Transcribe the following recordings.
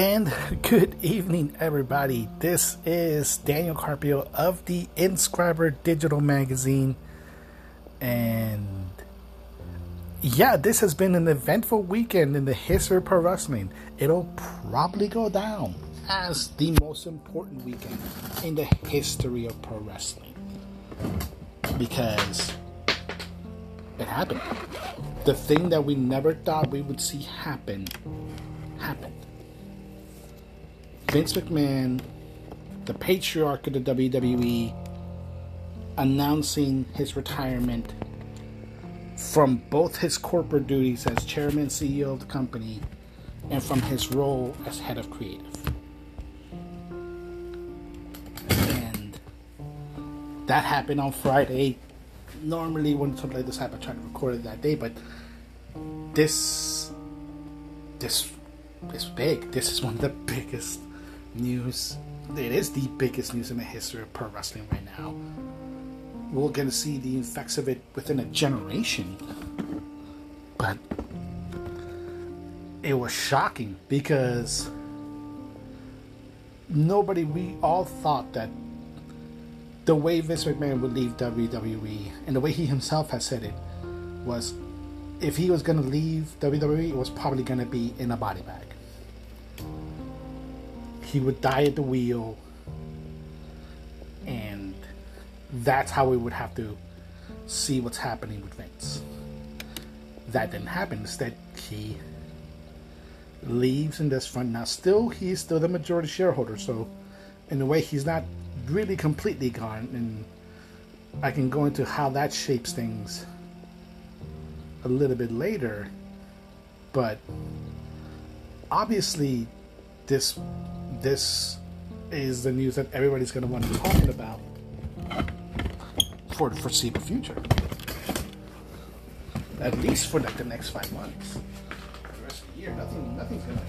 and good evening, everybody. This is Daniel Carpio of the Inscriber Digital Magazine, and yeah, this has been an eventful weekend in the history of pro wrestling. It'll probably go down as the most important weekend in the history of pro wrestling because it happened. The thing that we never thought we would see happen happened. Vince McMahon, the patriarch of the WWE, announcing his retirement from both his corporate duties as chairman and CEO of the company and from his role as head of creative. And that happened on Friday. Normally, when something like this happens, I try to record it that day, but this this is big. This is one of the biggest news. It is the biggest news in the history of pro wrestling right now. We're going to see the effects of it within a generation. But it was shocking because nobody, we all thought that the way Vince McMahon would leave WWE and the way he himself has said it was if he was going to leave WWE, it was probably going to be in a body bag he would die at the wheel, and that's how we would have to see what's happening with Vince. That didn't happen. Instead, he leaves in this front. Now, still, he's still the majority shareholder, so in a way, he's not really completely gone. And I can go into how that shapes things a little bit later. But obviously, this this is the news that everybody's going to want to be talking about for the foreseeable future. At least for like the next five months. The rest of the year, nothing, nothing's going to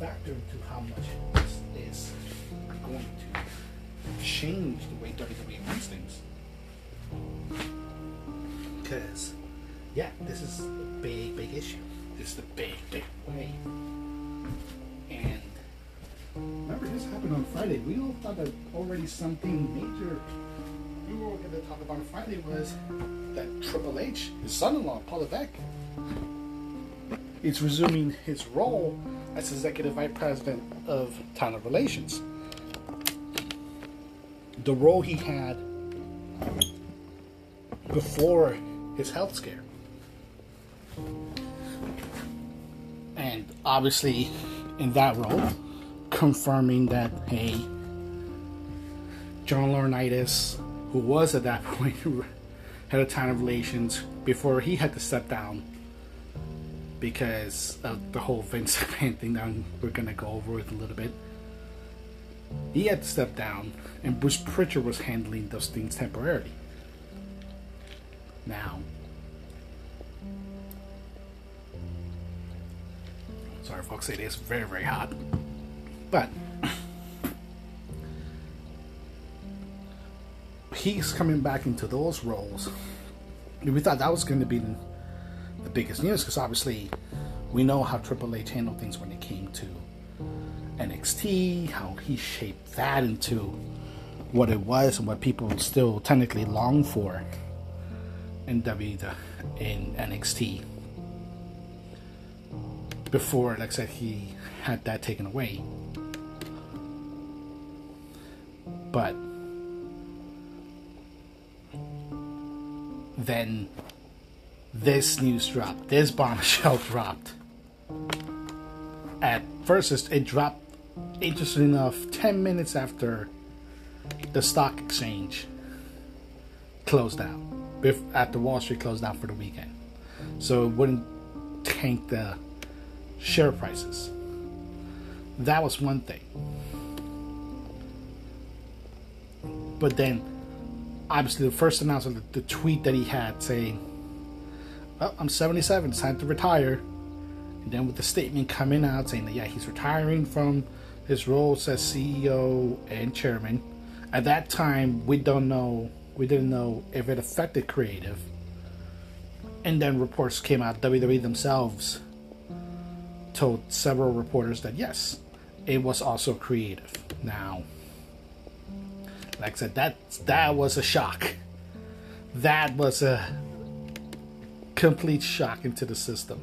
factor into how much this is going to change the way WWE runs things. Because, yeah, this is a big, big issue. This is the big, big way. Remember, this happened on Friday. We all thought that already something major we were going to talk about on Friday was that Triple H, his son-in-law, Paul Levesque, is resuming his role as executive vice president of talent relations. The role he had before his health scare. And obviously, in that role, confirming that hey, John Laurinaitis, who was at that point head of relations before he had to step down because of the whole Vince McMahon thing that we're gonna go over with a little bit. He had to step down, and Bruce Pritchard was handling those things temporarily. Now, sorry, folks, it is very, very hot. But he's coming back into those roles. We thought that was going to be the biggest news because obviously we know how Triple H handled things when it came to NXT, how he shaped that into what it was and what people still technically long for in W in NXT. Before, like I said, he had that taken away. But then this news dropped, this bombshell dropped. At first, it dropped, interesting enough, 10 minutes after the stock exchange closed down, after Wall Street closed down for the weekend. So it wouldn't tank the share prices. That was one thing. But then, obviously, the first announcement, the, the tweet that he had saying, well, I'm 77, it's time to retire. And then with the statement coming out saying that, yeah, he's retiring from his roles as CEO and chairman. At that time, we don't know, we didn't know if it affected creative. And then reports came out, WWE themselves told several reporters that yes, it was also creative. Now, like I said, that that was a shock. That was a complete shock into the system.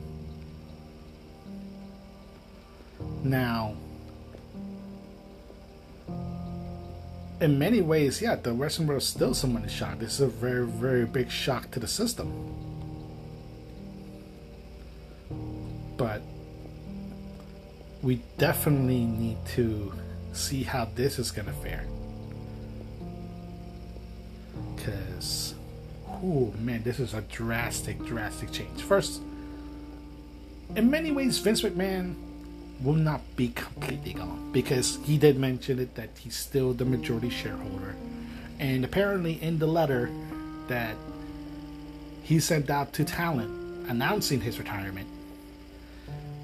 Now, in many ways, yeah, the Western world is still somewhat in shock. This is a very, very big shock to the system. But we definitely need to see how this is going to fare. Because, oh man, this is a drastic, drastic change. First, in many ways, Vince McMahon will not be completely gone because he did mention it that he's still the majority shareholder. And apparently, in the letter that he sent out to talent announcing his retirement,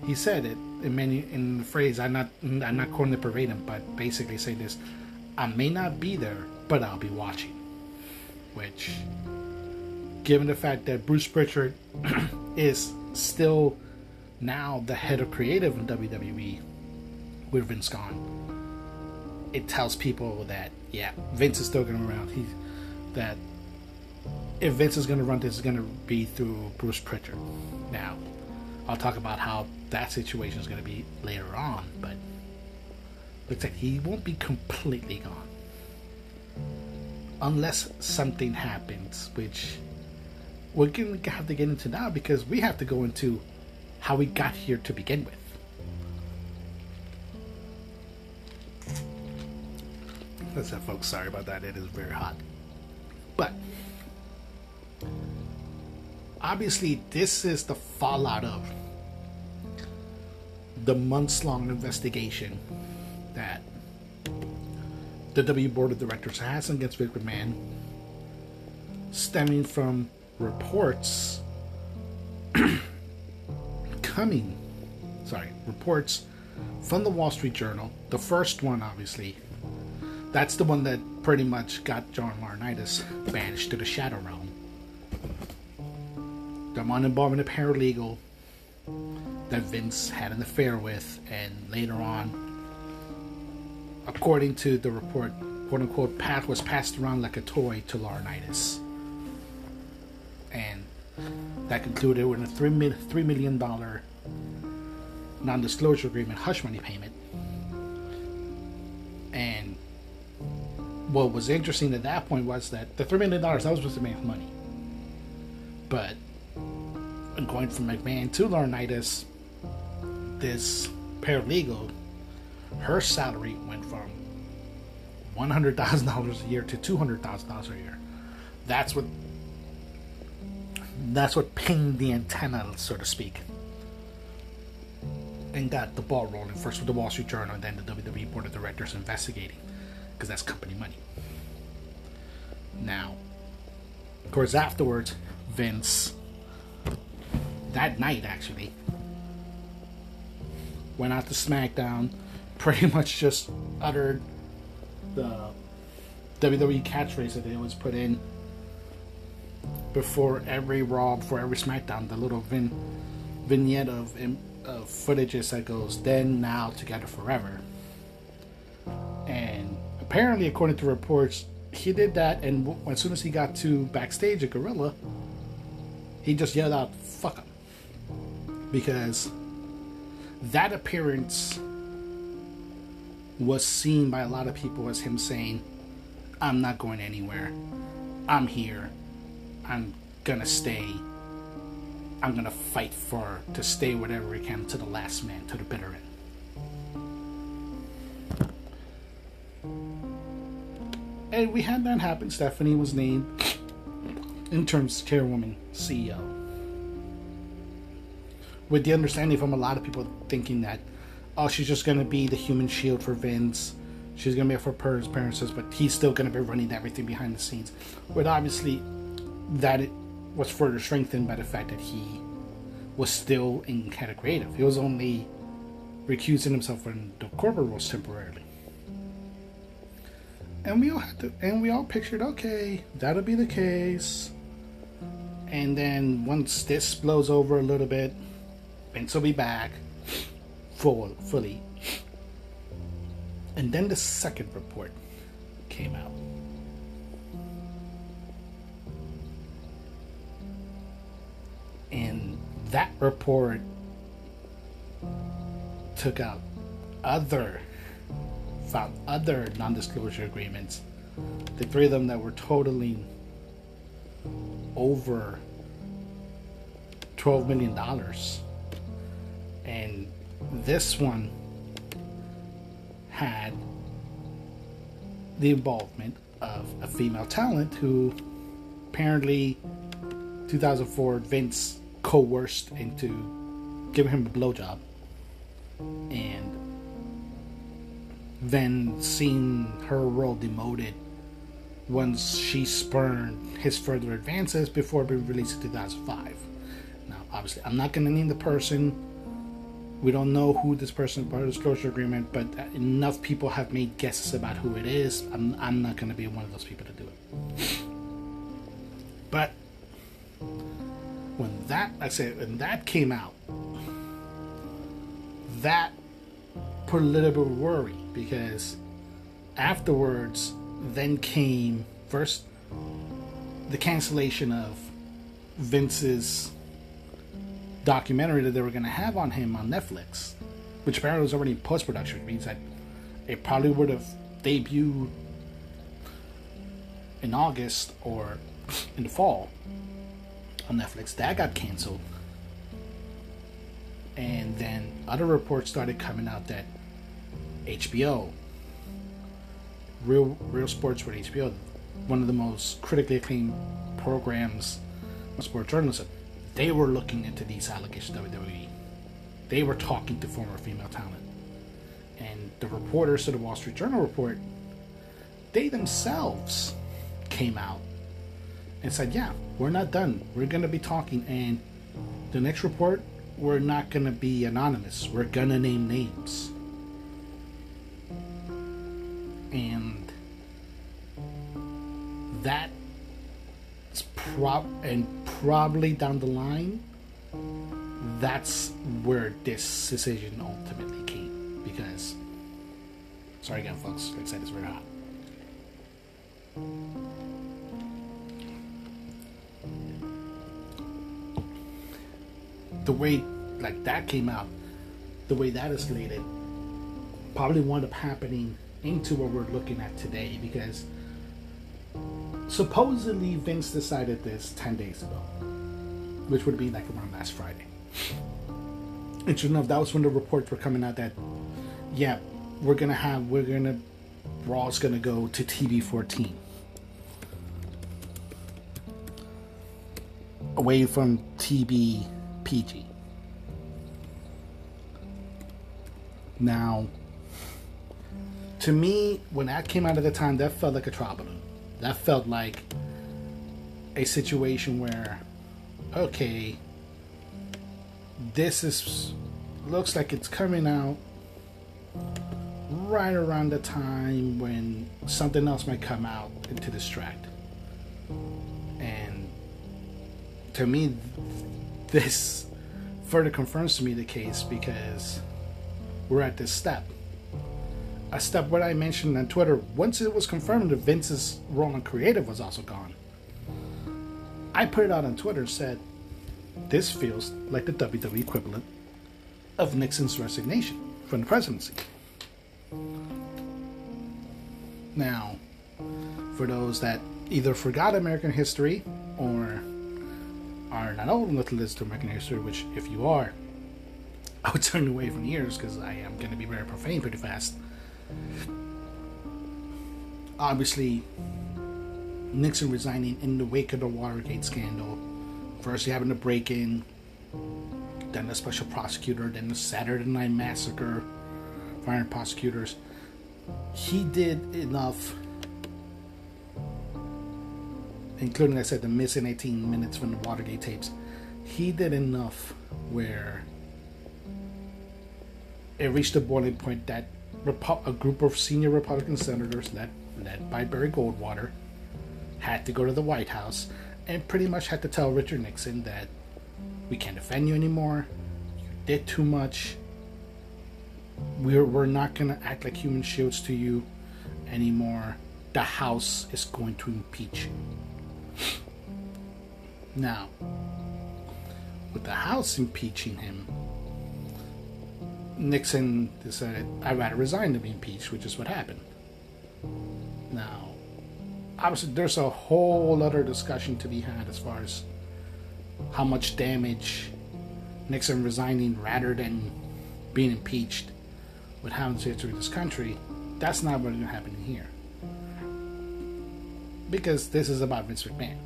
he said it in many in the phrase. I'm not I'm not quoting the verbatim, but basically say this: I may not be there, but I'll be watching. Which, given the fact that Bruce Pritchard is still now the head of creative in WWE with Vince gone, it tells people that yeah, Vince is still going around. He's that if Vince is going to run this, it's going to be through Bruce Pritchard. Now, I'll talk about how that situation is going to be later on, but looks like he won't be completely gone unless something happens, which we're going to have to get into now because we have to go into how we got here to begin with. That's it, folks. Sorry about that. It is very hot. But obviously, this is the fallout of the months long investigation that the W Board of Directors has against Vince McMahon, stemming from reports coming, sorry, reports from the Wall Street Journal. The first one, obviously, that's the one that pretty much got John Laurinaitis banished to the Shadow Realm. The one involving a paralegal that Vince had an affair with, and later on, according to the report, quote unquote, Pat was passed around like a toy to Laurinaitis. And that concluded with a three million dollar non-disclosure agreement hush money payment. And what was interesting at that point was that the three million dollars that was supposed to make money, but going from McMahon to Laurinaitis, this paralegal, her salary went from one hundred thousand dollars a year to two hundred thousand dollars a year. That's what that's what pinged the antenna, so to speak, and got the ball rolling. First with the Wall Street Journal, and then the WWE Board of Directors investigating, because that's company money. Now, of course, afterwards, Vince, that night actually, went out to SmackDown, pretty much just uttered the WWE catchphrase that they always put in before every Raw, before every SmackDown, the little vin- vignette of, of footages that goes then, now, together forever. And apparently, according to reports, he did that, and w- as soon as he got to backstage at Gorilla, he just yelled out, fuck him. Because that appearance was seen by a lot of people as him saying, I'm not going anywhere. I'm here. I'm gonna stay. I'm gonna fight for to stay whatever we can to the last man, to the bitter end. And we had that happen. Stephanie was named interim chairwoman CEO. With the understanding from a lot of people thinking that, oh, she's just gonna be the human shield for Vince. She's gonna be up for Purr's appearances, but he's still gonna be running everything behind the scenes. But obviously, that was further strengthened by the fact that he was still in kind of creative. He was only recusing himself from the corporate roles temporarily. And we all had to, and we all pictured, okay, that'll be the case. And then once this blows over a little bit, Vince will be back. Full fully. And then the second report came out. And that report took out other found other non-disclosure agreements the three of them that were totaling over 12 million dollars and this one had the involvement of a female talent who apparently 2004 Vince coerced into giving him a blowjob and then seeing her role demoted once she spurned his further advances before being released in 2005. Now, obviously, I'm not going to name the person. We don't know who this person is part of the disclosure agreement, but enough people have made guesses about who it is. I'm, I'm not going to be one of those people to do it. But when that, I said, when that came out, that put a little bit of worry because afterwards, then came first the cancellation of Vince's documentary that they were going to have on him on Netflix, which apparently was already in post production, means that it probably would have debuted in August or in the fall on Netflix. That got canceled. And then other reports started coming out that HBO Real Real Sports with HBO, one of the most critically acclaimed programs of sports journalism. They were looking into these allegations WWE. They were talking to former female talent. And the reporters of the Wall Street Journal report, they themselves came out and said, Yeah, we're not done. We're going to be talking. And the next report, we're not going to be anonymous. We're going to name names. and that is prop and probably down the line that's where this decision ultimately came. Because sorry again folks. Like I said it's very hot. The way like that came out the way that escalated probably wound up happening into what we're looking at today. Because supposedly Vince decided this 10 days ago, which would be like around last Friday. And Interesting enough, that was when the reports were coming out that, yeah, we're gonna have, we're gonna, Raw's gonna go to TV 14. Away from TV PG. Now, to me, when that came out at the time, that felt like a trial balloon. That felt like a situation where, okay, this is looks like it's coming out right around the time when something else might come out to distract. And to me, this further confirms to me the case because we're at this step a step what I mentioned on Twitter, once it was confirmed that Vince's role in creative was also gone, I put it out on Twitter and said, This feels like the WWE equivalent of Nixon's resignation from the presidency. Now, for those that either forgot American history or are not old enough to listen to American history, which if you are, I would turn away from years because I am going to be very profane pretty fast. Obviously, Nixon resigning in the wake of the Watergate scandal. First, having the break in, then the special prosecutor, then the Saturday Night Massacre, firing prosecutors. He did enough, including, I said, the missing 18 minutes from the Watergate tapes. He did enough where it reached a boiling point that a group of senior Republican senators, led, led by Barry Goldwater, had to go to the White House and pretty much had to tell Richard Nixon that we can't defend you anymore, you did too much, we're we're not gonna act like human shields to you anymore. The House is going to impeach you. Now, with the House impeaching him, Nixon decided I'd rather resign than be impeached, which is what happened. Now, obviously, there's a whole other discussion to be had as far as how much damage Nixon resigning rather than being impeached would have to this country. That's not what's going to happen here. Because this is about Vince McMahon.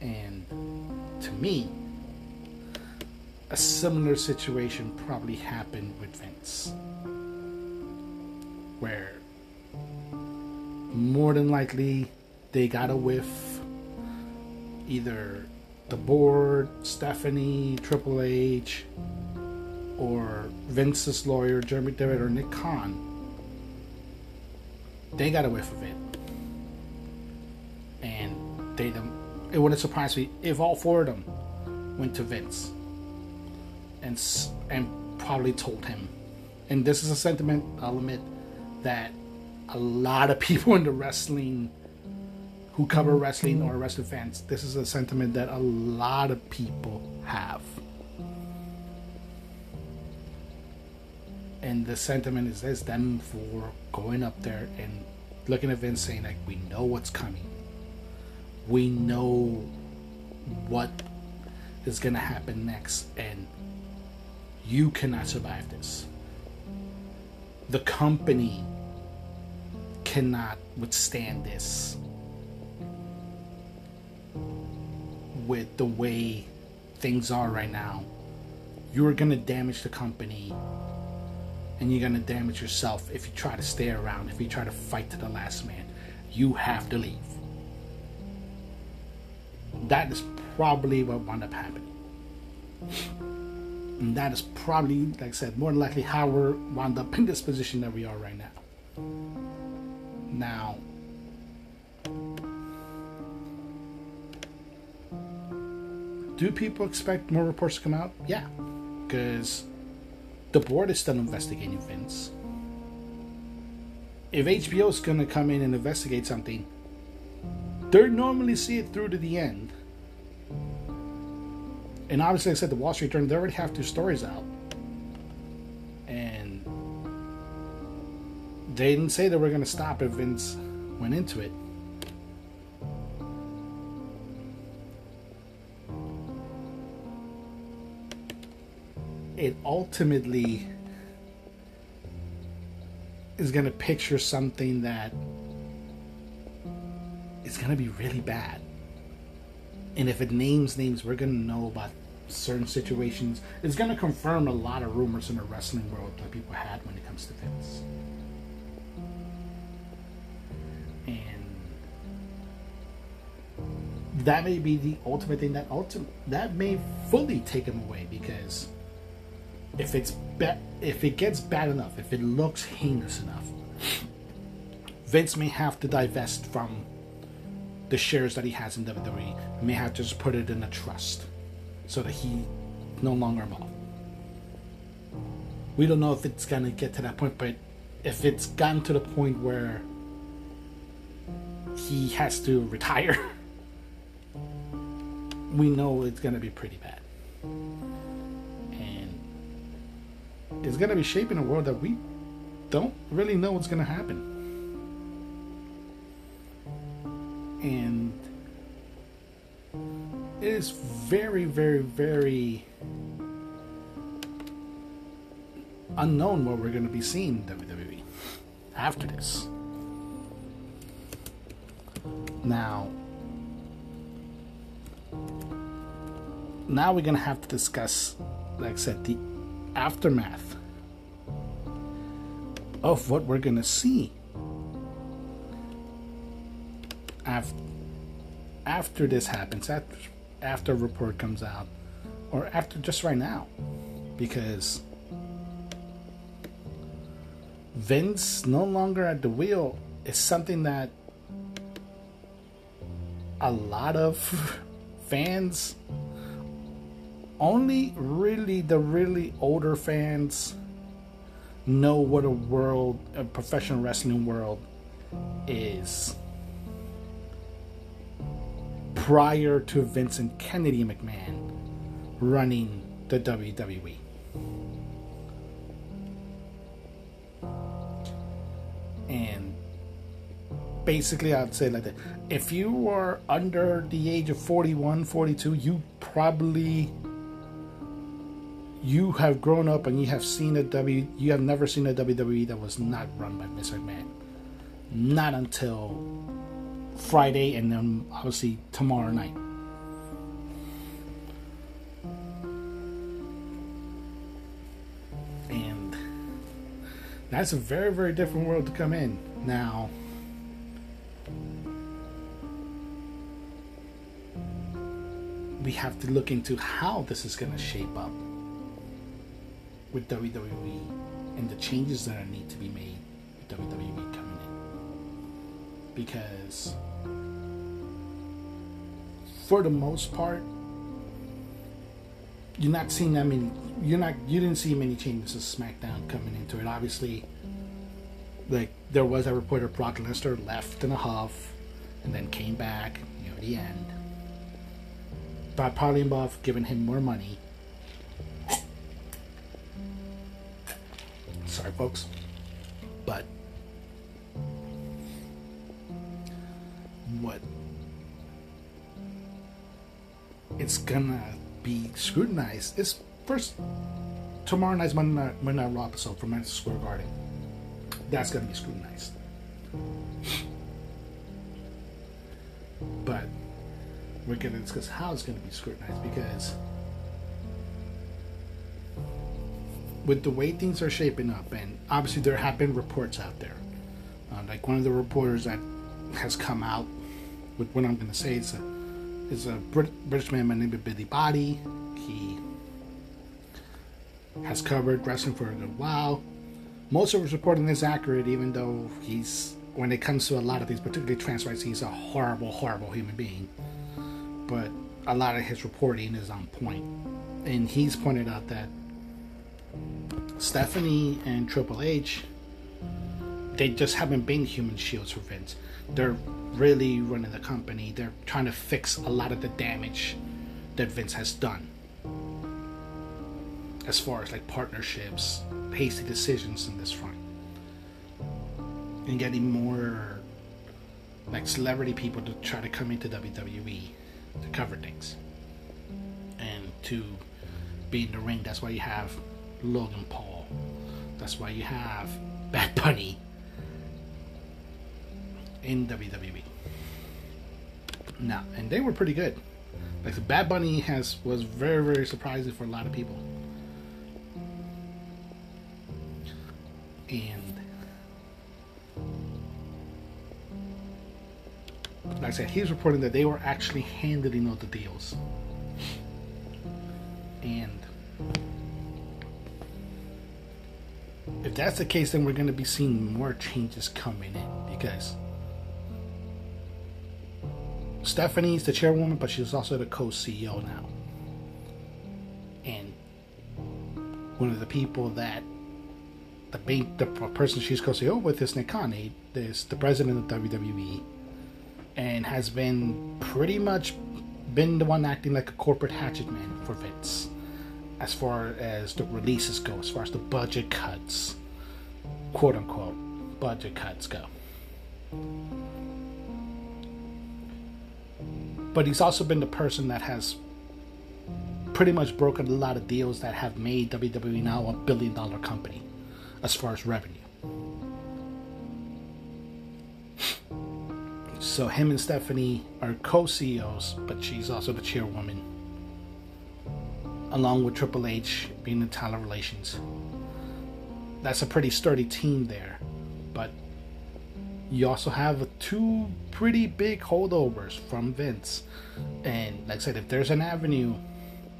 And to me, a similar situation probably happened with Vince. Where more than likely they got a whiff. Either the board, Stephanie, Triple H, or Vince's lawyer, Jerry McDevitt, or Nick Khan. They got a whiff of it. And they. It wouldn't surprise me if all four of them went to Vince and and probably told him. And this is a sentiment I'll admit that a lot of people in the wrestling who cover wrestling or wrestling fans, this is a sentiment that a lot of people have. And the sentiment is this them for going up there and looking at Vince saying like we know what's coming. We know what is gonna happen next and you cannot survive this. The company cannot withstand this with the way things are right now. You're going to damage the company and you're going to damage yourself if you try to stay around, if you try to fight to the last man. You have to leave. That is probably what wound up happening. And that is probably, like I said, more than likely how we're wound up in this position that we are right now. Now, do people expect more reports to come out? Yeah, because the board is still investigating Vince. If HBO is going to come in and investigate something, they normally see it through to the end and obviously, like I said the Wall Street Journal, they already have two stories out, and they didn't say they were going to stop if Vince went into it. It ultimately is going to picture something that is going to be really bad and if it names names, we're gonna know about certain situations. It's gonna confirm a lot of rumors in the wrestling world that people had when it comes to Vince. And that may be the ultimate thing that ultimate that may fully take him away because if it's be- if it gets bad enough, if it looks heinous enough, Vince may have to divest from the shares that he has in WWE may have to just put it in a trust so that he no longer involved. We don't know if it's gonna get to that point, but if it's gotten to the point where he has to retire, we know it's gonna be pretty bad. And it's gonna be shaping a world that we don't really know what's gonna happen. And it is very, very, very unknown what we're going to be seeing WWE after this. Now, now we're going to have to discuss, like I said, the aftermath of what we're going to see after after this happens, after after a report comes out, or after just right now, because Vince no longer at the wheel is something that a lot of fans only really the really older fans know what a world, a professional wrestling world is prior to Vincent Kennedy McMahon running the WWE. And basically, I'd say like that. If you are under the age of 41, 42, you probably you have grown up and you have seen a W. You have never seen a WWE that was not run by Vince McMahon. Not until Friday and then obviously tomorrow night. And that's a very, very different world to come in. Now, we have to look into how this is going to shape up with WWE and the changes that need to be made with WWE coming in. Because for the most part, you're not seeing that many. You're not. You didn't see many changes to SmackDown coming into it. Obviously, like there was a reporter Brock Lesnar left in a huff, and then came back. Know, the end. By Parliamboff giving him more money. Sorry, folks, but what it's gonna be scrutinized. It's first tomorrow night's Monday Night, Monday Night Raw episode from Madison Square Garden. That's gonna be scrutinized. But we're gonna discuss how it's gonna be scrutinized because with the way things are shaping up, and obviously there have been reports out there. Uh, like one of the reporters that has come out with what I'm gonna say is a is a Brit- British man by the name of Billy Body. He has covered wrestling for a good while. Most of his reporting is accurate, even though he's, when it comes to a lot of these, particularly trans rights, he's a horrible, horrible human being. But a lot of his reporting is on point. And he's pointed out that Stephanie and Triple H, they just haven't been human shields for Vince. They're really running the company. They're trying to fix a lot of the damage that Vince has done. As far as like partnerships, hasty decisions in this front. And getting more like celebrity people to try to come into WWE to cover things. And to be in the ring. That's why you have Logan Paul. That's why you have Bad Bunny in WWE. Now, and they were pretty good. Like the Bad Bunny has was very very surprising for a lot of people. And like I said, he's reporting that they were actually handling all the deals. And if that's the case, then we're going to be seeing more changes coming in because Stephanie's the chairwoman, but she's also the co-CEO now. And one of the people that the main, the person she's co-CEO with is Nick Khan, is the president of WWE, and has been pretty much been the one acting like a corporate hatchet man for Vince, as far as the releases go, as far as the budget cuts, quote unquote, budget cuts go. But he's also been the person that has pretty much broken a lot of deals that have made WWE now a billion dollar company as far as revenue. So him and Stephanie are co-CEOs, but she's also the chairwoman, along with Triple H being in talent relations. That's a pretty sturdy team there, you also have two pretty big holdovers from Vince. And like I said, if there's an avenue,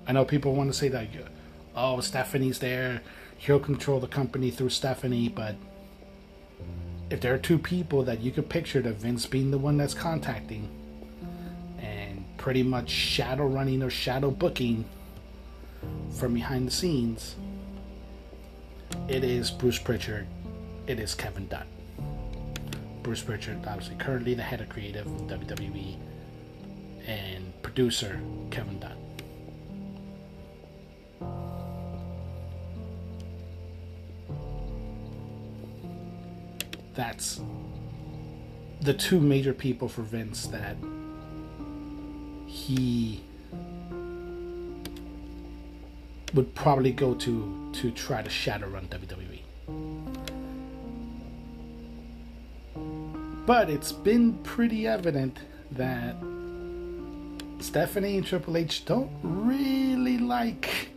I know people want to say that, oh, Stephanie's there, he'll control the company through Stephanie, but if there are two people that you could picture that Vince being the one that's contacting and pretty much shadow running or shadow booking from behind the scenes, it is Bruce Pritchard, it is Kevin Dunn. Bruce Pritchard, obviously currently the head of creative WWE, and producer Kevin Dunn. That's the two major people for Vince that he would probably go to to try to shadow run WWE. But it's been pretty evident that Stephanie and Triple H don't really like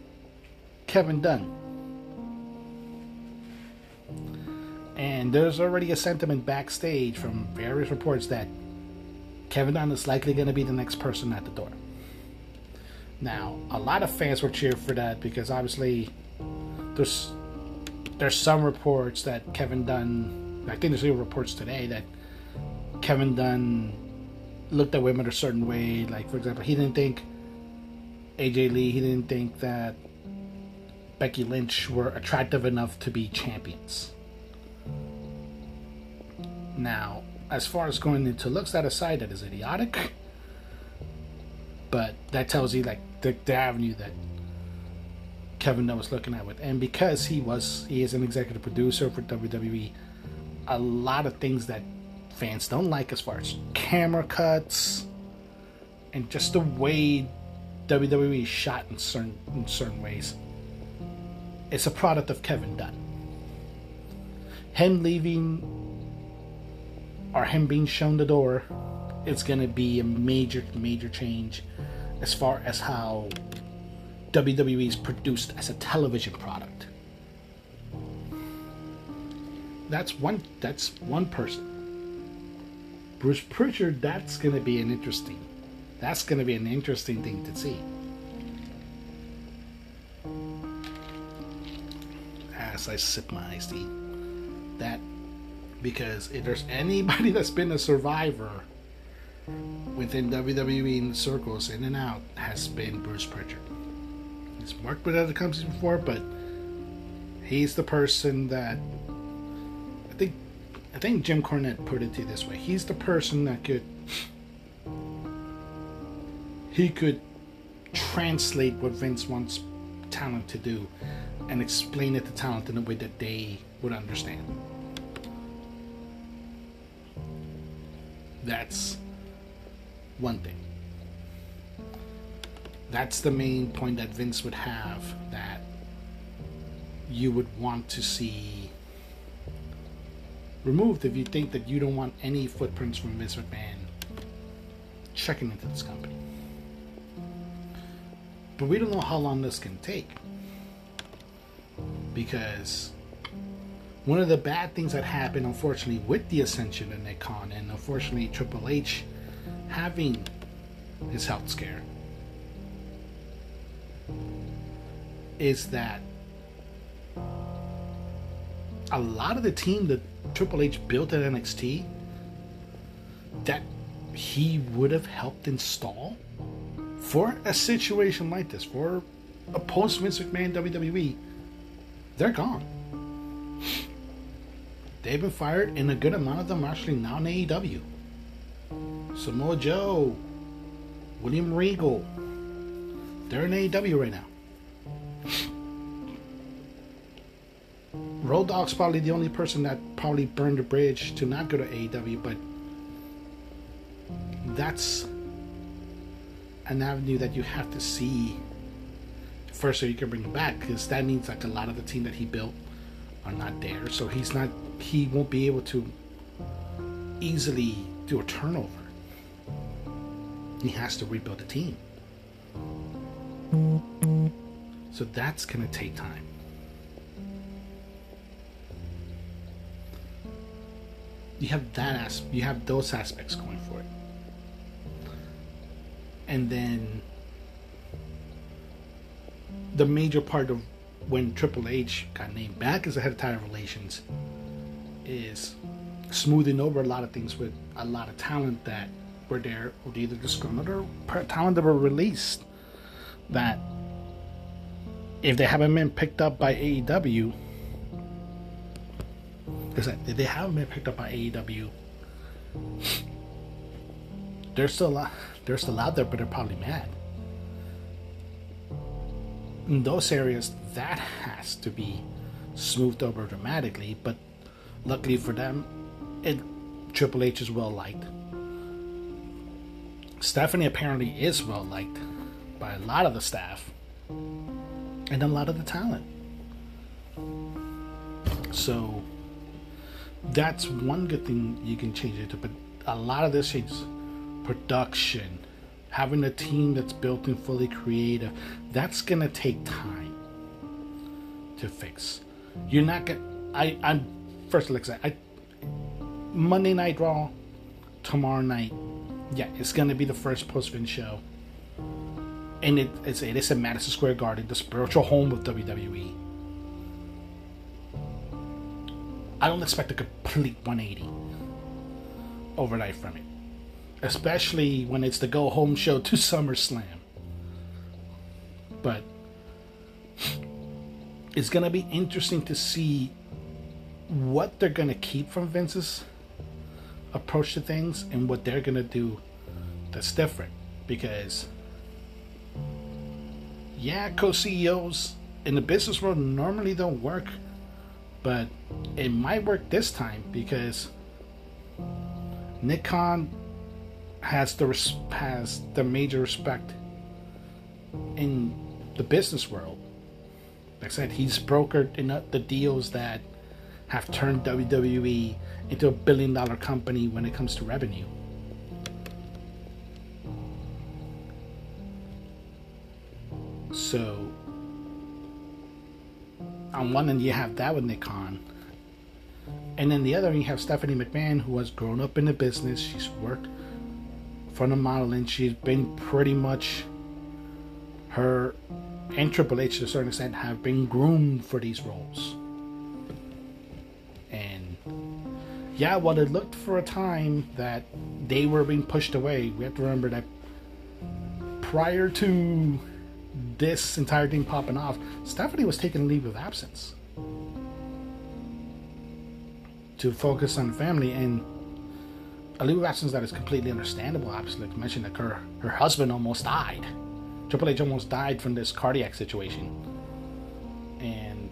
Kevin Dunn. And there's already a sentiment backstage from various reports that Kevin Dunn is likely going to be the next person at the door. Now, a lot of fans were cheering for that because obviously there's there's some reports that Kevin Dunn, I think there's even reports today that Kevin Dunn looked at women a certain way. Like, for example, he didn't think AJ Lee, he didn't think that Becky Lynch were attractive enough to be champions. Now, as far as going into looks, that aside, that is idiotic. But that tells you like the, the avenue that Kevin Dunn was looking at with, and because he was he is an executive producer for WWE, a lot of things that fans don't like as far as camera cuts and just the way WWE shot in certain in certain ways. It's a product of Kevin Dunn. Him leaving or him being shown the door, it's to be a major, major change as far as how WWE is produced as a television product. That's one. That's one person. Bruce Pritchard. That's going to be an interesting. That's going to be an interesting thing to see. As I sip my iced tea, that because if there's anybody that's been a survivor within WWE in circles, in and out, has been Bruce Pritchard. He's worked with other companies before, but he's the person that I think Jim Cornette put it to this way. He's the person that could he could translate what Vince wants talent to do and explain it to talent in a way that they would understand. That's one thing. That's the main point that Vince would have that you would want to see removed if you think that you don't want any footprints from Vince McMahon checking into this company. But we don't know how long this can take. Because one of the bad things that happened, unfortunately, with the ascension of Nick Khan and unfortunately Triple H having his health scare is that a lot of the team that Triple H built at NXT that he would have helped install for a situation like this, for a post Vince McMahon WWE, they're gone. They've been fired, and a good amount of them are actually now in AEW. Samoa Joe, William Regal, they're in AEW right now. Road Dogg's probably the only person that probably burned the bridge to not go to AEW, but that's an avenue that you have to see first so you can bring him back because that means like a lot of the team that he built are not there so he's not he won't be able to easily do a turnover. He has to rebuild the team. So that's going to take time. You have that as you have those aspects going for it. And then the major part of when Triple H got named back as the head of title relations is smoothing over a lot of things with a lot of talent that were there, or either disgruntled or talent that were released that if they haven't been picked up by AEW, if they haven't been picked up by AEW, they're still they're still out there, but they're probably mad. In those areas, that has to be smoothed over dramatically. But luckily for them, it Triple H is well liked. Stephanie apparently is well liked by a lot of the staff and a lot of the talent. So that's one good thing you can change it to, but a lot of this is production, having a team that's built and fully creative. That's gonna take time to fix. You're not gonna. I I'm first like I, I Monday Night Raw tomorrow night. Yeah, it's gonna be the first post win show, and it, it's it is at Madison Square Garden, the spiritual home of WWE. I don't expect a complete 180 overnight from it, especially when it's the go home show to SummerSlam. But it's gonna be interesting to see what they're gonna keep from Vince's approach to things and what they're gonna do that's different. Because yeah co-ceos in the business world normally don't work but it might work this time because Nick Khan has the res- has the major respect in the business world. Like I said, he's brokered the deals that have turned WWE into a billion dollar company when it comes to revenue. So, on one end, you have that with Nick Khan, And then the other, end you have Stephanie McMahon, who has grown up in the business. She's worked for the modeling. She's been pretty much her and Triple H to a certain extent have been groomed for these roles. And yeah, while it looked for a time that they were being pushed away, we have to remember that prior to this entire thing popping off, Stephanie was taking leave of absence to focus on family and a leave of absence that is completely understandable. Obviously, like mentioned that her her husband almost died. Triple H almost died from this cardiac situation, and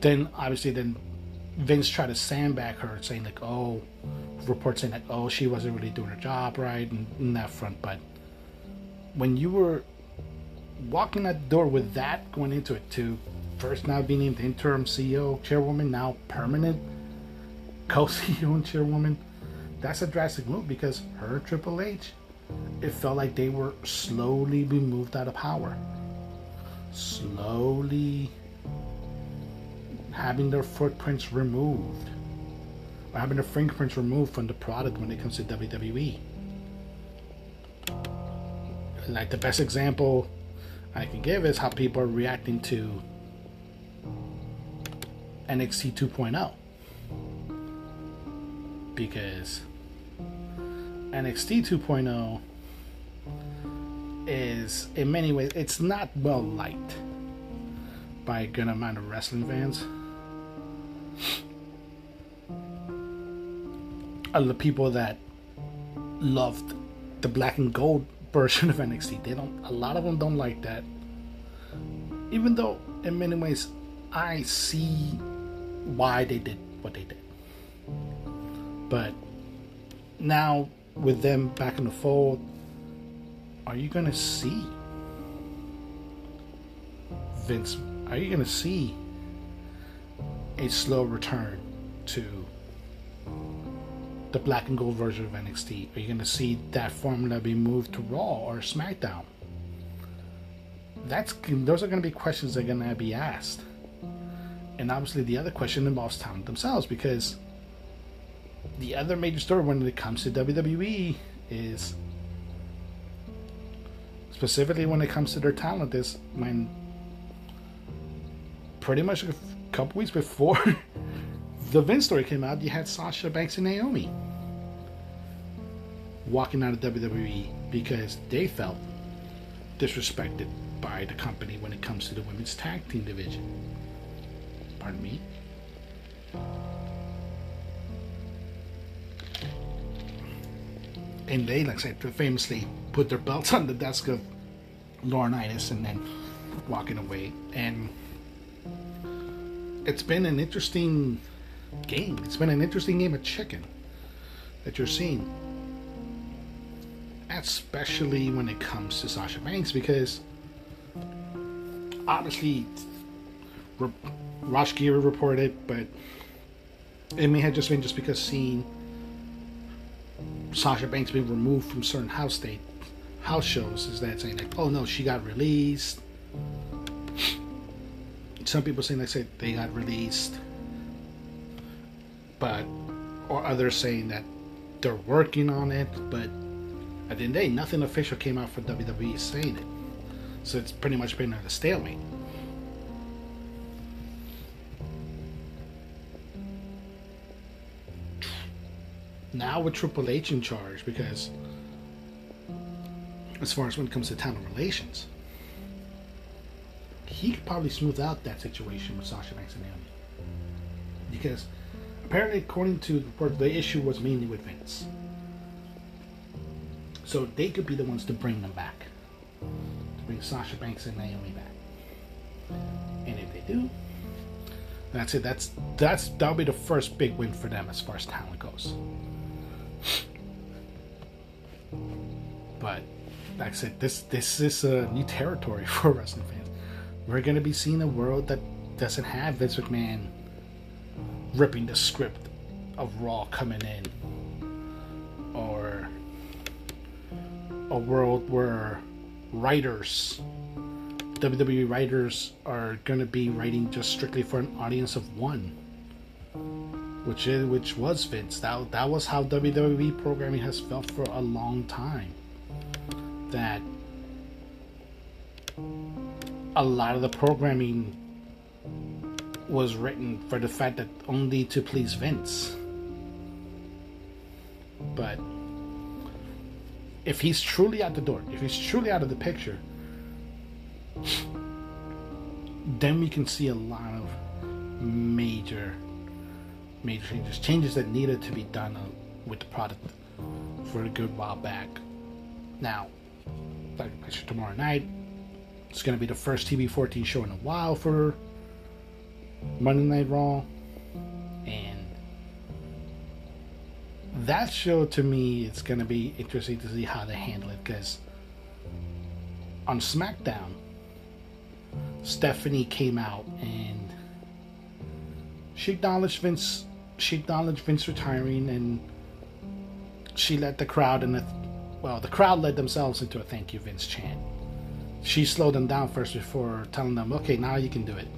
then obviously then Vince tried to sandbag her, saying like, "Oh," reports saying like, "Oh, she wasn't really doing her job right," and in that front. But when you were walking that door with that going into it, to first now being named interim CEO, chairwoman, now permanent co-CEO and chairwoman, that's a drastic move because her Triple H, it felt like they were slowly being moved out of power, slowly having their footprints removed or having their fingerprints removed from the product when it comes to WWE. Like the best example I can give is how people are reacting to NXT 2.0. Because NXT 2.0 is, in many ways, it's not well liked by a good amount of wrestling fans. of the people that loved the black and gold version of NXT. They don't. A lot of them don't like that. Even though, in many ways, I see why they did what they did. But now, with them back in the fold, are you to see Vince? Are you to see a slow return to the black and gold version of NXT? Are you going to see that formula be moved to Raw or SmackDown? That's those are going to be questions that are going to be asked, and obviously the other question involves talent themselves because the other major story when it comes to WWE is specifically when it comes to their talent is when pretty much a couple weeks before the Vince story came out, you had Sasha Banks and Naomi walking out of WWE because they felt disrespected by the company when it comes to the women's tag team division. Pardon me. And they, like I said, famously put their belts on the desk of Laurinaitis and then walking away. And it's been an interesting game. It's been an interesting game of chicken that you're seeing. Especially when it comes to Sasha Banks, because obviously Rosh Gira reported, but it may have just been just because seeing Sasha Banks being removed from certain house state house shows is that saying like, oh no, she got released. Some people saying they said they got released, but or others saying that they're working on it, but at the end of the day, nothing official came out for WWE saying it. So it's pretty much been a stalemate. Now with Triple H in charge, because as far as when it comes to talent relations, he could probably smooth out that situation with Sasha Banks and Naomi. Because apparently, according to the report, the issue was mainly with Vince. So they could be the ones to bring them back. To bring Sasha Banks and Naomi back. And if they do, that's it. That's that's that'll be the first big win for them as far as talent goes. But like I said, this this is a new territory for wrestling fans. We're gonna be seeing a world that doesn't have Vince McMahon ripping the script of Raw coming in, a world where writers, WWE writers, are gonna be writing just strictly for an audience of one, which is which was Vince. That that was how WWE programming has felt for a long time that a lot of the programming was written for the fact that only to please Vince. But if he's truly out the door, if he's truly out of the picture, then we can see a lot of major, major changes, changes that needed to be done uh, with the product for a good while back. Now, like tomorrow night. It's going to be the first TV 14 show in a while for Monday Night Raw. That show to me, it's going to be interesting to see how they handle it because on SmackDown, Stephanie came out and she acknowledged Vince. She acknowledged Vince retiring, and she led the crowd and the well, the crowd led themselves into a thank you, Vince chant. She slowed them down first before telling them, okay, now you can do it.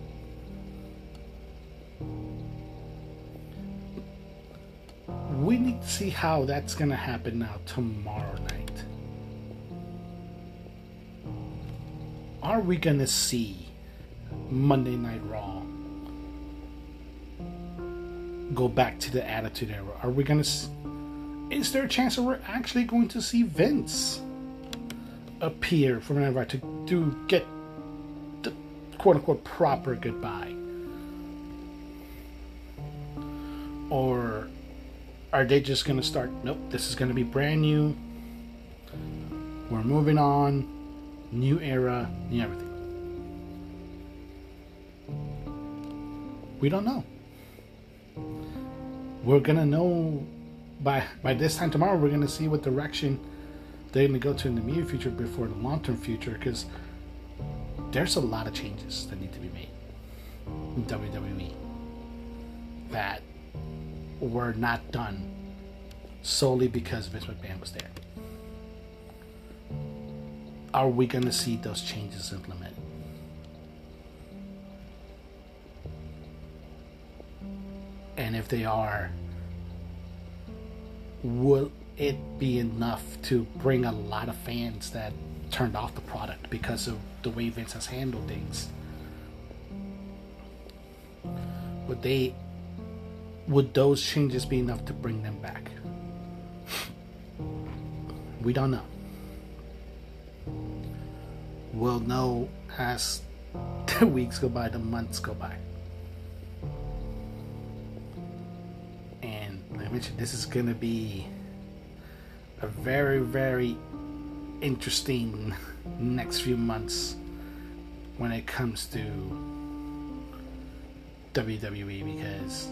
We need to see how that's going to happen now tomorrow night. Are we going to see Monday Night Raw go back to the Attitude Era? Are we going to is there a chance that we're actually going to see Vince appear from an to to get the quote unquote proper goodbye? Or are they just going to start? Nope, this is going to be brand new. We're moving on. New era, new everything. We don't know. We're going to know by by this time tomorrow, we're going to see what direction they're going to go to in the near future before the long term future because there's a lot of changes that need to be made in WWE that were not done solely because Vince McMahon was there. Are we going to see those changes implemented? And if they are, will it be enough to bring a lot of fans that turned off the product because of the way Vince has handled things? Would they would those changes be enough to bring them back? We don't know. we'll know as the weeks go by, the months go by. And like I mentioned, this is going to be a very, very interesting next few months when it comes to WWE because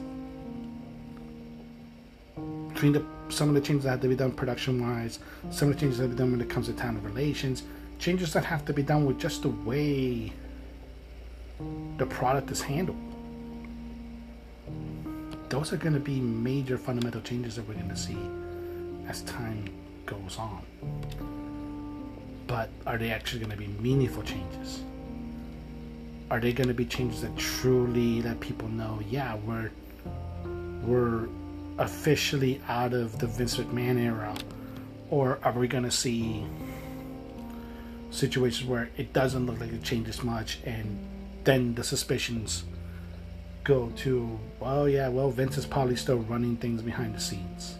between the, some of the changes that have to be done production wise, some of the changes that have to be done when it comes to talent relations, changes that have to be done with just the way the product is handled. Those are going to be major fundamental changes that we're going to see as time goes on. But are they actually going to be meaningful changes? Are they going to be changes that truly let people know, yeah, we're we're officially out of the Vince McMahon era, or are we going to see situations where it doesn't look like it changes much, and then the suspicions go to, well, yeah, well, Vince is probably still running things behind the scenes.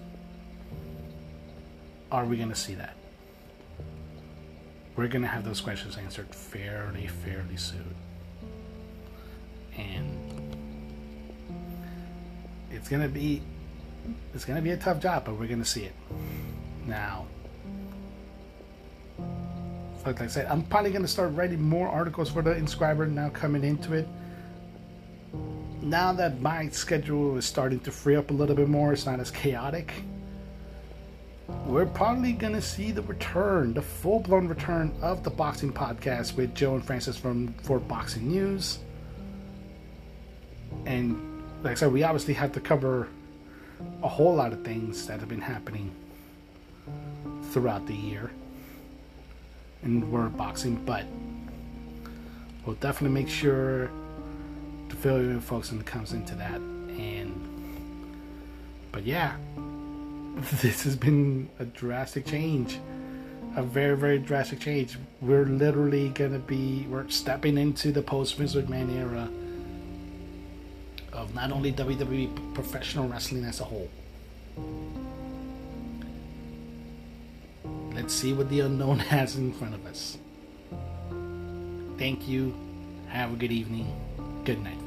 Are we going to see that? We're going to have those questions answered fairly, fairly soon. And it's going to be it's going to be a tough job, but we're going to see it. Now, like I said, I'm probably going to start writing more articles for the Inscriber now coming into it. Now that my schedule is starting to free up a little bit more, it's not as chaotic. We're probably going to see the return, the full blown return of the boxing podcast with Joe and Francis from for Boxing News. And like I said, we obviously have to cover a whole lot of things that have been happening throughout the year in world boxing, but we'll definitely make sure to fill you in, folks, when it comes into that. And but yeah, this has been a drastic change, a very very drastic change. We're literally gonna be we're stepping into the post Vince McMahon era of not only WWE professional wrestling as a whole. Let's see what the unknown has in front of us. Thank you. Have a good evening. Good night.